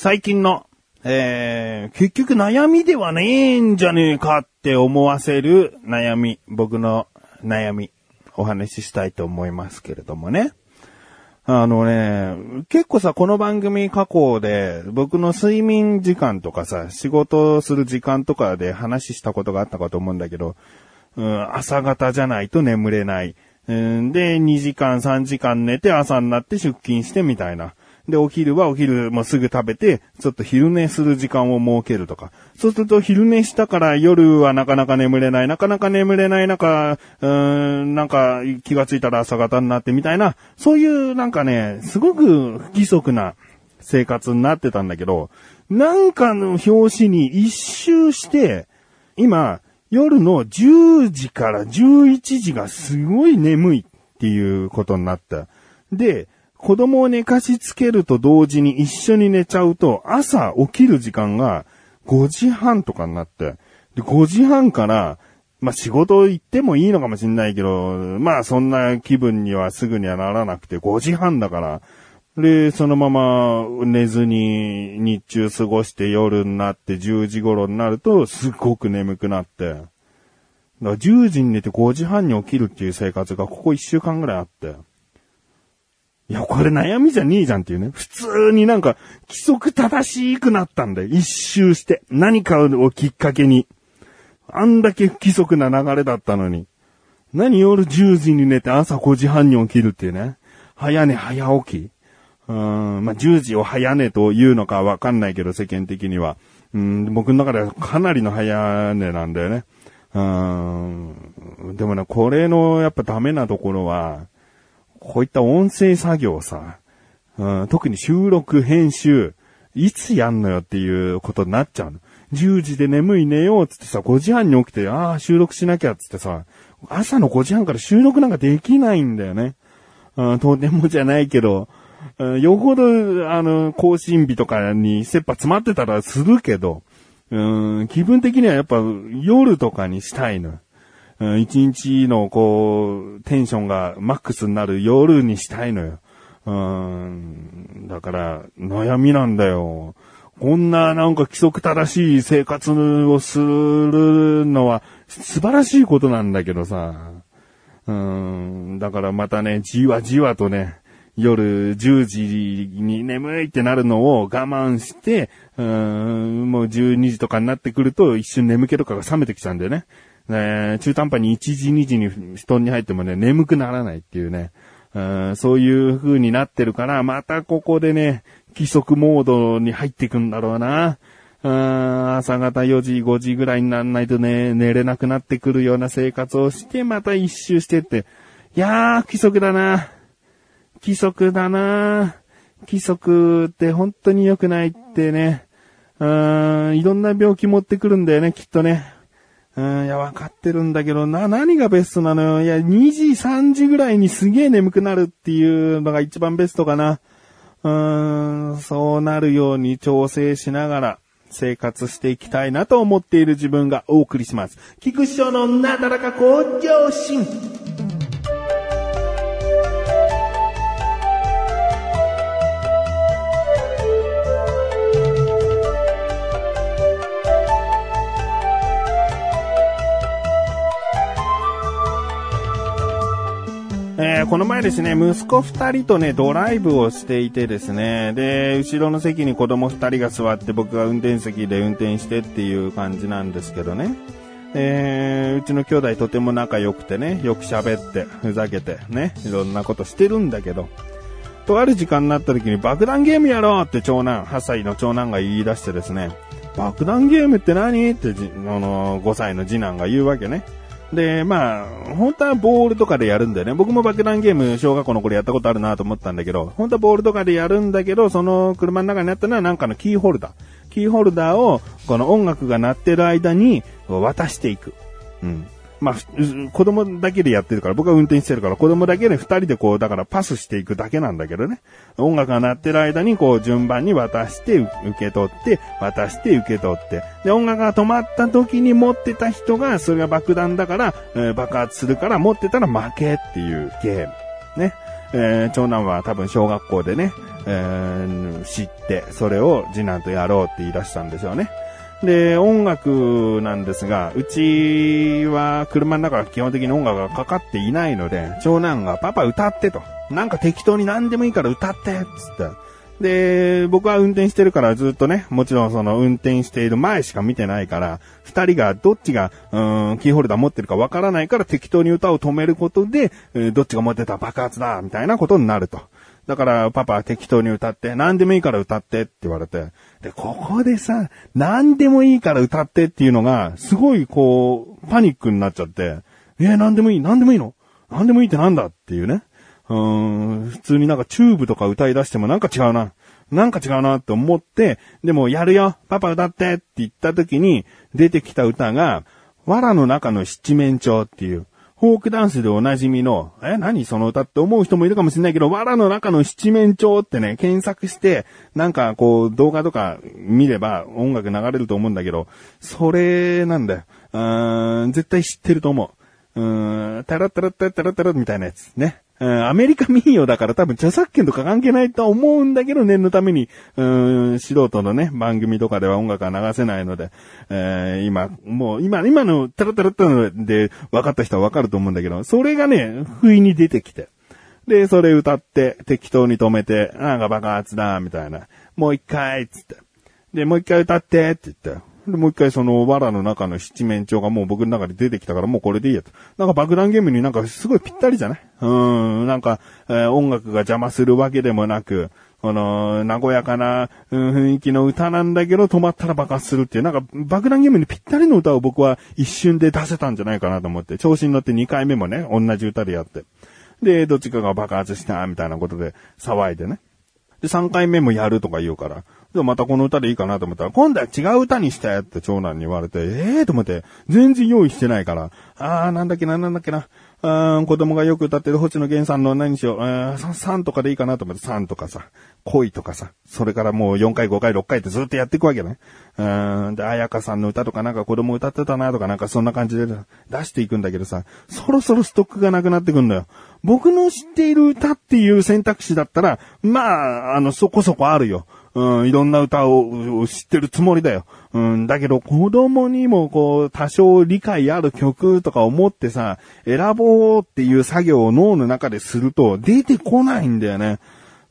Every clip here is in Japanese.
最近の、えー、結局悩みではねえんじゃねえかって思わせる悩み、僕の悩み、お話ししたいと思いますけれどもね。あのね、結構さ、この番組過去で、僕の睡眠時間とかさ、仕事する時間とかで話したことがあったかと思うんだけど、うん、朝方じゃないと眠れない。うん、で、2時間、3時間寝て朝になって出勤してみたいな。で、お昼はお昼もすぐ食べて、ちょっと昼寝する時間を設けるとか。そうすると昼寝したから夜はなかなか眠れない、なかなか眠れない中、うーん、なんか気がついたら朝方になってみたいな、そういうなんかね、すごく不規則な生活になってたんだけど、なんかの表紙に一周して、今、夜の10時から11時がすごい眠いっていうことになった。で、子供を寝かしつけると同時に一緒に寝ちゃうと、朝起きる時間が5時半とかになって、で、5時半から、まあ、仕事行ってもいいのかもしんないけど、まあ、そんな気分にはすぐにはならなくて、5時半だから、で、そのまま寝ずに日中過ごして夜になって10時頃になるとすっごく眠くなって。だから10時に寝て5時半に起きるっていう生活がここ1週間ぐらいあって。いや、これ悩みじゃねえじゃんっていうね。普通になんか、規則正しくなったんだよ。一周して。何かをきっかけに。あんだけ不規則な流れだったのに。何夜10時に寝て朝5時半に起きるっていうね。早寝早起き。うん、まあ、10時を早寝というのかわかんないけど、世間的には。うん、僕の中ではかなりの早寝なんだよね。うん、でもね、これのやっぱダメなところは、こういった音声作業さ、うん、特に収録、編集、いつやんのよっていうことになっちゃうの。10時で眠い寝ようつってさ、5時半に起きて、ああ、収録しなきゃつってさ、朝の5時半から収録なんかできないんだよね。うん、とてもじゃないけど、うん、よほど、あの、更新日とかに切羽詰まってたらするけど、うん、気分的にはやっぱ夜とかにしたいの。一日のこう、テンションがマックスになる夜にしたいのよ。うん、だから、悩みなんだよ。こんななんか規則正しい生活をするのは素晴らしいことなんだけどさ。うん、だからまたね、じわじわとね、夜10時に眠いってなるのを我慢して、うん、もう12時とかになってくると一瞬眠気とかが冷めてきちゃうんだよね。ね、中途半端に1時2時に布団に入ってもね、眠くならないっていうね、うん、そういう風になってるから、またここでね、規則モードに入っていくんだろうな。うん、朝方4時、5時ぐらいにならないとね、寝れなくなってくるような生活をして、また一周してって。いやー、規則だな。規則だな。規則って本当に良くないってね。うん、いろんな病気持ってくるんだよね、きっとね。うん、いや、わかってるんだけど、な、何がベストなのよ。いや、2時、3時ぐらいにすげえ眠くなるっていうのが一番ベストかな。うーん、そうなるように調整しながら生活していきたいなと思っている自分がお送りします。菊師匠のなだらか向上心。えー、この前ですね、息子二人とね、ドライブをしていてですね、で、後ろの席に子供二人が座って僕が運転席で運転してっていう感じなんですけどね。えー、うちの兄弟とても仲良くてね、よく喋って、ふざけて、ね、いろんなことしてるんだけど、とある時間になった時に爆弾ゲームやろうって長男、8歳の長男が言い出してですね、爆弾ゲームって何？ってあの、5歳の次男が言うわけね。で、まあ、本当はボールとかでやるんだよね。僕も爆弾ゲーム小学校の頃やったことあるなと思ったんだけど、本当はボールとかでやるんだけど、その車の中にあったのはなんかのキーホルダー。キーホルダーを、この音楽が鳴ってる間に渡していく。うん。まあ、子供だけでやってるから、僕は運転してるから、子供だけで二人でこう、だからパスしていくだけなんだけどね。音楽が鳴ってる間にこう、順番に渡して、受け取って、渡して、受け取って。で、音楽が止まった時に持ってた人が、それが爆弾だから、えー、爆発するから、持ってたら負けっていうゲーム。ね。えー長男は多分小学校でね、えー知って、それを次男とやろうって言い出したんでしょうね。で、音楽なんですが、うちは車の中は基本的に音楽がかかっていないので、長男がパパ歌ってと。なんか適当に何でもいいから歌ってっつって。で、僕は運転してるからずっとね、もちろんその運転している前しか見てないから、二人がどっちが、うーん、キーホルダー持ってるかわからないから適当に歌を止めることで、どっちが持ってた爆発だみたいなことになると。だから、パパ適当に歌って、何でもいいから歌ってって言われて。で、ここでさ、何でもいいから歌ってっていうのが、すごいこう、パニックになっちゃって、えー、何でもいい何でもいいの？何でもいいってなんだっていうね。うーん、普通になんかチューブとか歌い出してもなんか違うな。なんか違うなって思って、でもやるよパパ歌ってって言った時に出てきた歌が、藁の中の七面鳥っていう、フォークダンスでおなじみの、え、何その歌って思う人もいるかもしれないけど、藁の中の七面鳥ってね、検索して、なんかこう動画とか見れば音楽流れると思うんだけど、それなんだよ。うーん、絶対知ってると思う。うーん、タラタラタラタラタラみたいなやつね。んアメリカ民謡だから多分著作権とか関係ないと思うんだけど念のために、うん、素人のね、番組とかでは音楽は流せないので、えー今、もう今、今のタラタラタラで分かった人は分かると思うんだけど、それがね、不意に出てきて。で、それ歌って、適当に止めて、なんか爆発だ、みたいな。もう一回、つって。で、もう一回歌って、って言って。で、もう一回その藁の中の七面鳥がもう僕の中で出てきたからもうこれでいいやと。なんか爆弾ゲームになんかすごいぴったりじゃない？うん、なんか、えー音楽が邪魔するわけでもなく、この、和やかな、雰囲気の歌なんだけど止まったら爆発するっていう、なんか爆弾ゲームにぴったりの歌を僕は一瞬で出せたんじゃないかなと思って、調子に乗って2回目もね、同じ歌でやって。で、どっちかが爆発した、みたいなことで騒いでね。で、3回目もやるとか言うから、でもまたこの歌でいいかなと思ったら、今度は違う歌にしてって長男に言われて、ええー、と思って、全然用意してないから、あー、なんだっけな、なんだっけな、あー子供がよく歌ってる星野源さんの何しよう、えーさ3とかでいいかなと思って、3とかさ、恋とかさ、それからもう4回、5回、6回ってずっとやっていくわけね。うーん、で、彩香さんの歌とかなんか子供歌ってたなとかなんかそんな感じで出していくんだけどさ、そろそろストックがなくなってくんだよ。僕の知っている歌っていう選択肢だったら、まあ、あの、そこそこあるよ。うん、いろんな歌を知ってるつもりだよ。うん、だけど子供にもこう、多少理解ある曲とか思ってさ、選ぼうっていう作業を脳の中ですると出てこないんだよね。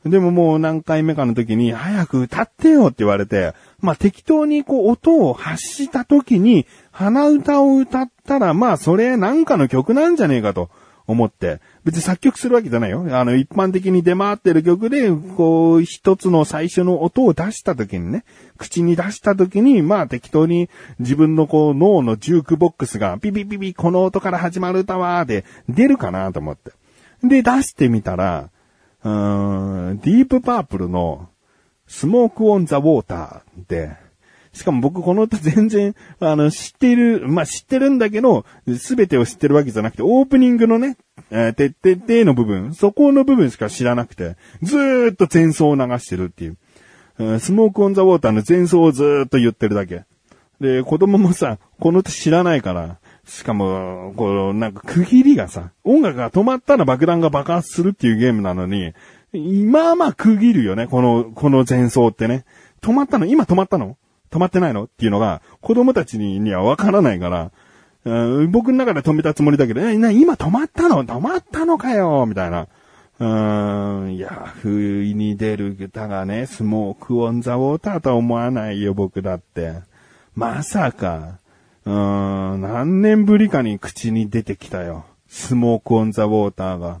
でももう何回目かの時に、早く歌ってよって言われて、まあ適当にこう音を発した時に、鼻歌を歌ったら、まあそれなんかの曲なんじゃねえかと思って、別に作曲するわけじゃないよ。あの一般的に出回ってる曲で、こう一つの最初の音を出した時にね、口に出した時に、まあ適当に自分のこう脳のジュークボックスが、ピピピピ、この音から始まる歌は、で出るかなと思って。で、出してみたら、うん、ディープパープルのスモークオンザウォーターで、しかも僕この歌全然、あの、知ってる、まあ、知ってるんだけど、すべてを知ってるわけじゃなくて、オープニングのね、えー、てってっての部分、そこの部分しか知らなくて、ずーっと前奏を流してるっていう。スモークオンザウォーターの前奏をずーっと言ってるだけ。で、子供もさ、この歌知らないから、しかも、こう、なんか区切りがさ、音楽が止まったら爆弾が爆発するっていうゲームなのに、今まあ区切るよね、この、この前奏ってね。止まったの？今止まったの？止まってないの？っていうのが、子供たちににはわからないから、うん僕の中で止めたつもりだけど、え、な、今止まったの？止まったのかよ？みたいな。うーん、いや、不意に出る歌がね、スモークオンザウォーターとは思わないよ、僕だって。まさか、うーん、何年ぶりかに口に出てきたよ。スモークオンザウォーターが。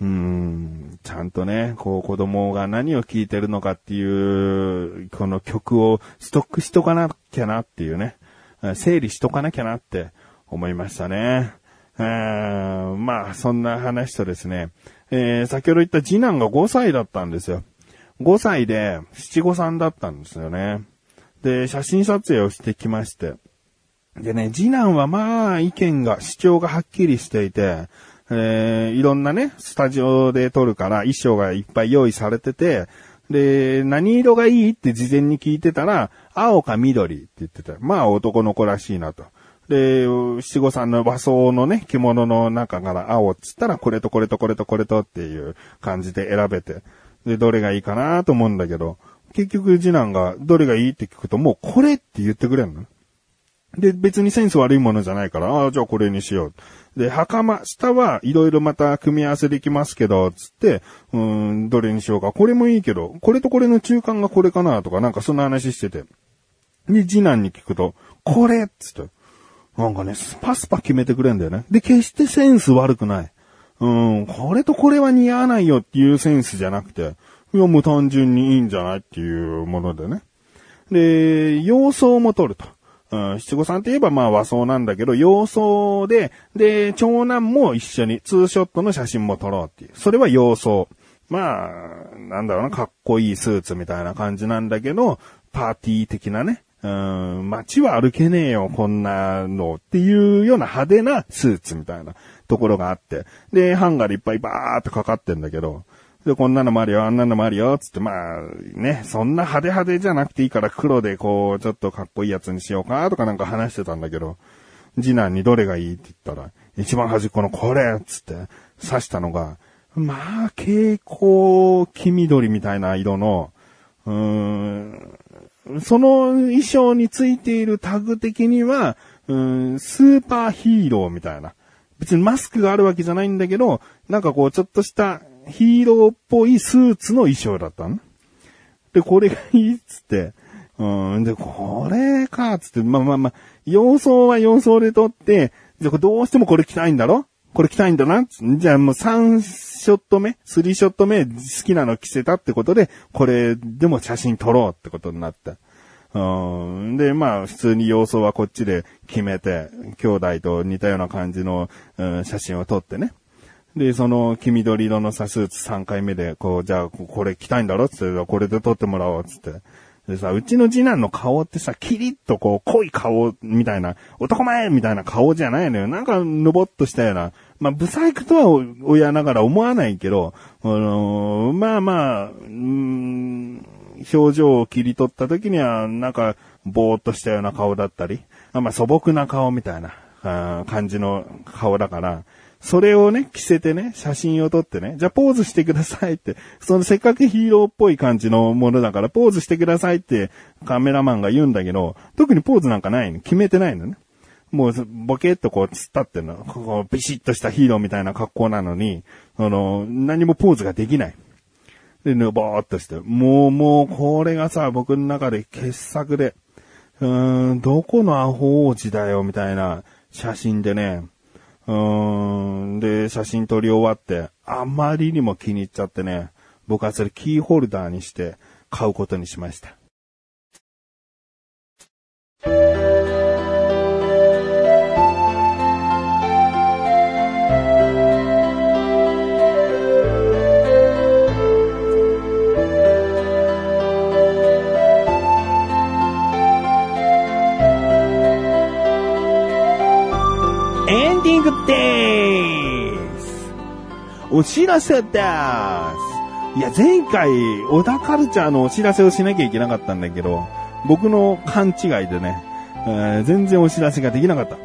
うん、ちゃんとね、こう子供が何を聴いてるのかっていう、この曲をストックしとかなきゃなっていうね、整理しとかなきゃなって思いましたね。えーまあ、そんな話とですね、えー先ほど言った次男が5歳だったんですよ。5歳で七五三だったんですよね。で、写真撮影をしてきまして。でね、次男はまあ意見が、主張がはっきりしていて、えーいろんなね、スタジオで撮るから衣装がいっぱい用意されてて、で、何色がいいって事前に聞いてたら、青か緑って言ってた。まあ男の子らしいなと。で、七五三の和装のね、着物の中から青っつったら、これとこれとこれとこれとっていう感じで選べて、で、どれがいいかなと思うんだけど、結局次男がどれがいいって聞くと、もうこれって言ってくれるの？で、別にセンス悪いものじゃないから、ああ、じゃあこれにしよう。で、袴、下はいろいろまた組み合わせできますけど、つって、うーん、どれにしようか。これもいいけど、これとこれの中間がこれかなとか、なんかそんな話してて。で、次男に聞くと、これっつって。なんかね、スパスパ決めてくれんだよね。で、決してセンス悪くない。うん、これとこれは似合わないよっていうセンスじゃなくて、いや、もう単純にいいんじゃないっていうものでね。で、様相も取ると。うん、七五三といえばまあ和装なんだけど、洋装で、で、長男も一緒にツーショットの写真も撮ろうっていう。それは洋装。まあ、なんだろうな、かっこいいスーツみたいな感じなんだけど、パーティー的なね。うん、街は歩けねえよ、こんなのっていうような派手なスーツみたいなところがあって。で、ハンガーでいっぱいバーっとかかってんだけど、で、こんなのもあるよ、あんなのもあるよ、つって、まあ、ね、そんな派手派手じゃなくていいから黒でこう、ちょっとかっこいいやつにしようか、とかなんか話してたんだけど、次男にどれがいいって言ったら、一番端っこのこれつって、刺したのが、まあ、蛍光黄緑みたいな色の、うーん、その衣装についているタグ的には、うん、スーパーヒーローみたいな。別にマスクがあるわけじゃないんだけど、なんかこうちょっとしたヒーローっぽいスーツの衣装だったの。で、これがいいっつって、うん、で、これか、つって、まあまあまあ、様相は様相で撮って、じゃあどうしてもこれ着たいんだろ？これ着たいんだな？じゃあもう3ショット目 ?3 ショット目好きなの着せたってことで、これでも写真撮ろうってことになった。うん。で、まあ、普通に様相はこっちで決めて、兄弟と似たような感じの、うん、写真を撮ってね。で、その黄緑色のさ、スーツ3回目で、こう、じゃあ、これ着たいんだろ？つって、これで撮ってもらおう、つって。でさ、うちの次男の顔ってさ、キリッとこう、濃い顔みたいな、男前みたいな顔じゃないのよ。なんか、ぬぼっとしたような。まあ、ブサイクとは親ながら思わないけど、あのー、まあまあ、うん、表情を切り取った時には、なんか、ぼーっとしたような顔だったり、まあ素朴な顔みたいな、感じの顔だから、それをね、着せてね、写真を撮ってね、じゃあポーズしてくださいって、そのせっかくヒーローっぽい感じのものだから、ポーズしてくださいってカメラマンが言うんだけど、特にポーズなんかないの。決めてないのね。もう、ボケっとこう、突っ立ってんの。ここ、ビシッとしたヒーローみたいな格好なのに、あの、何もポーズができない。で、ぬぼーっとして。もう、もう、これがさ、僕の中で傑作で、うーん、どこのアホ王子だよ、みたいな写真でね、うん。で、写真撮り終わって、あまりにも気に入っちゃってね、僕はそれキーホルダーにして買うことにしました。ングです。お知らせです。いや、前回、小田カルチャーのお知らせをしなきゃいけなかったんだけど、僕の勘違いでね、えー、全然お知らせができなかった。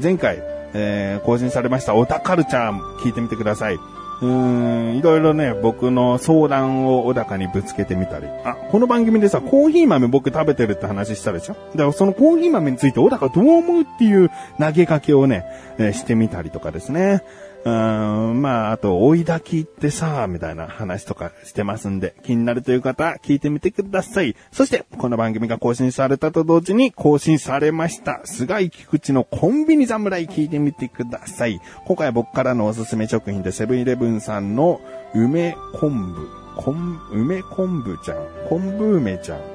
前回、えー、更新されました小田カルチャー聞いてみてください。うーん、いろいろね、僕の相談を小高にぶつけてみたり。あ、この番組でさ、コーヒー豆僕食べてるって話したでしょ？だからそのコーヒー豆について小高どう思うっていう投げかけをね、えー、してみたりとかですね。うーん、まあ、あと、追い炊きってさ、みたいな話とかしてますんで、気になるという方、聞いてみてください。そして、この番組が更新されたと同時に、更新されました、菅井菊池のコンビニ侍聞いてみてください。今回僕からのおすすめ食品で、セブンイレブンさんの梅昆布、昆梅昆布ちゃん、昆布梅ちゃん、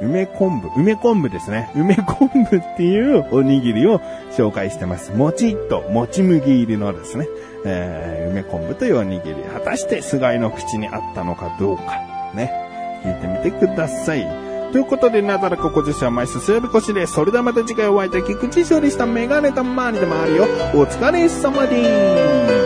梅昆布、梅昆布ですね。梅昆布っていうおにぎりを紹介してます。もちっと、もち麦入りのですね、えー、梅昆布というおにぎり。果たして菅井の口にあったのかどうか、ね、聞いてみてください。ということで、なだらかこじしは毎週水曜日越しで。それではまた次回お会いいたい菊池勝利したメガネたまわりでもあるよ。お疲れ様でーす。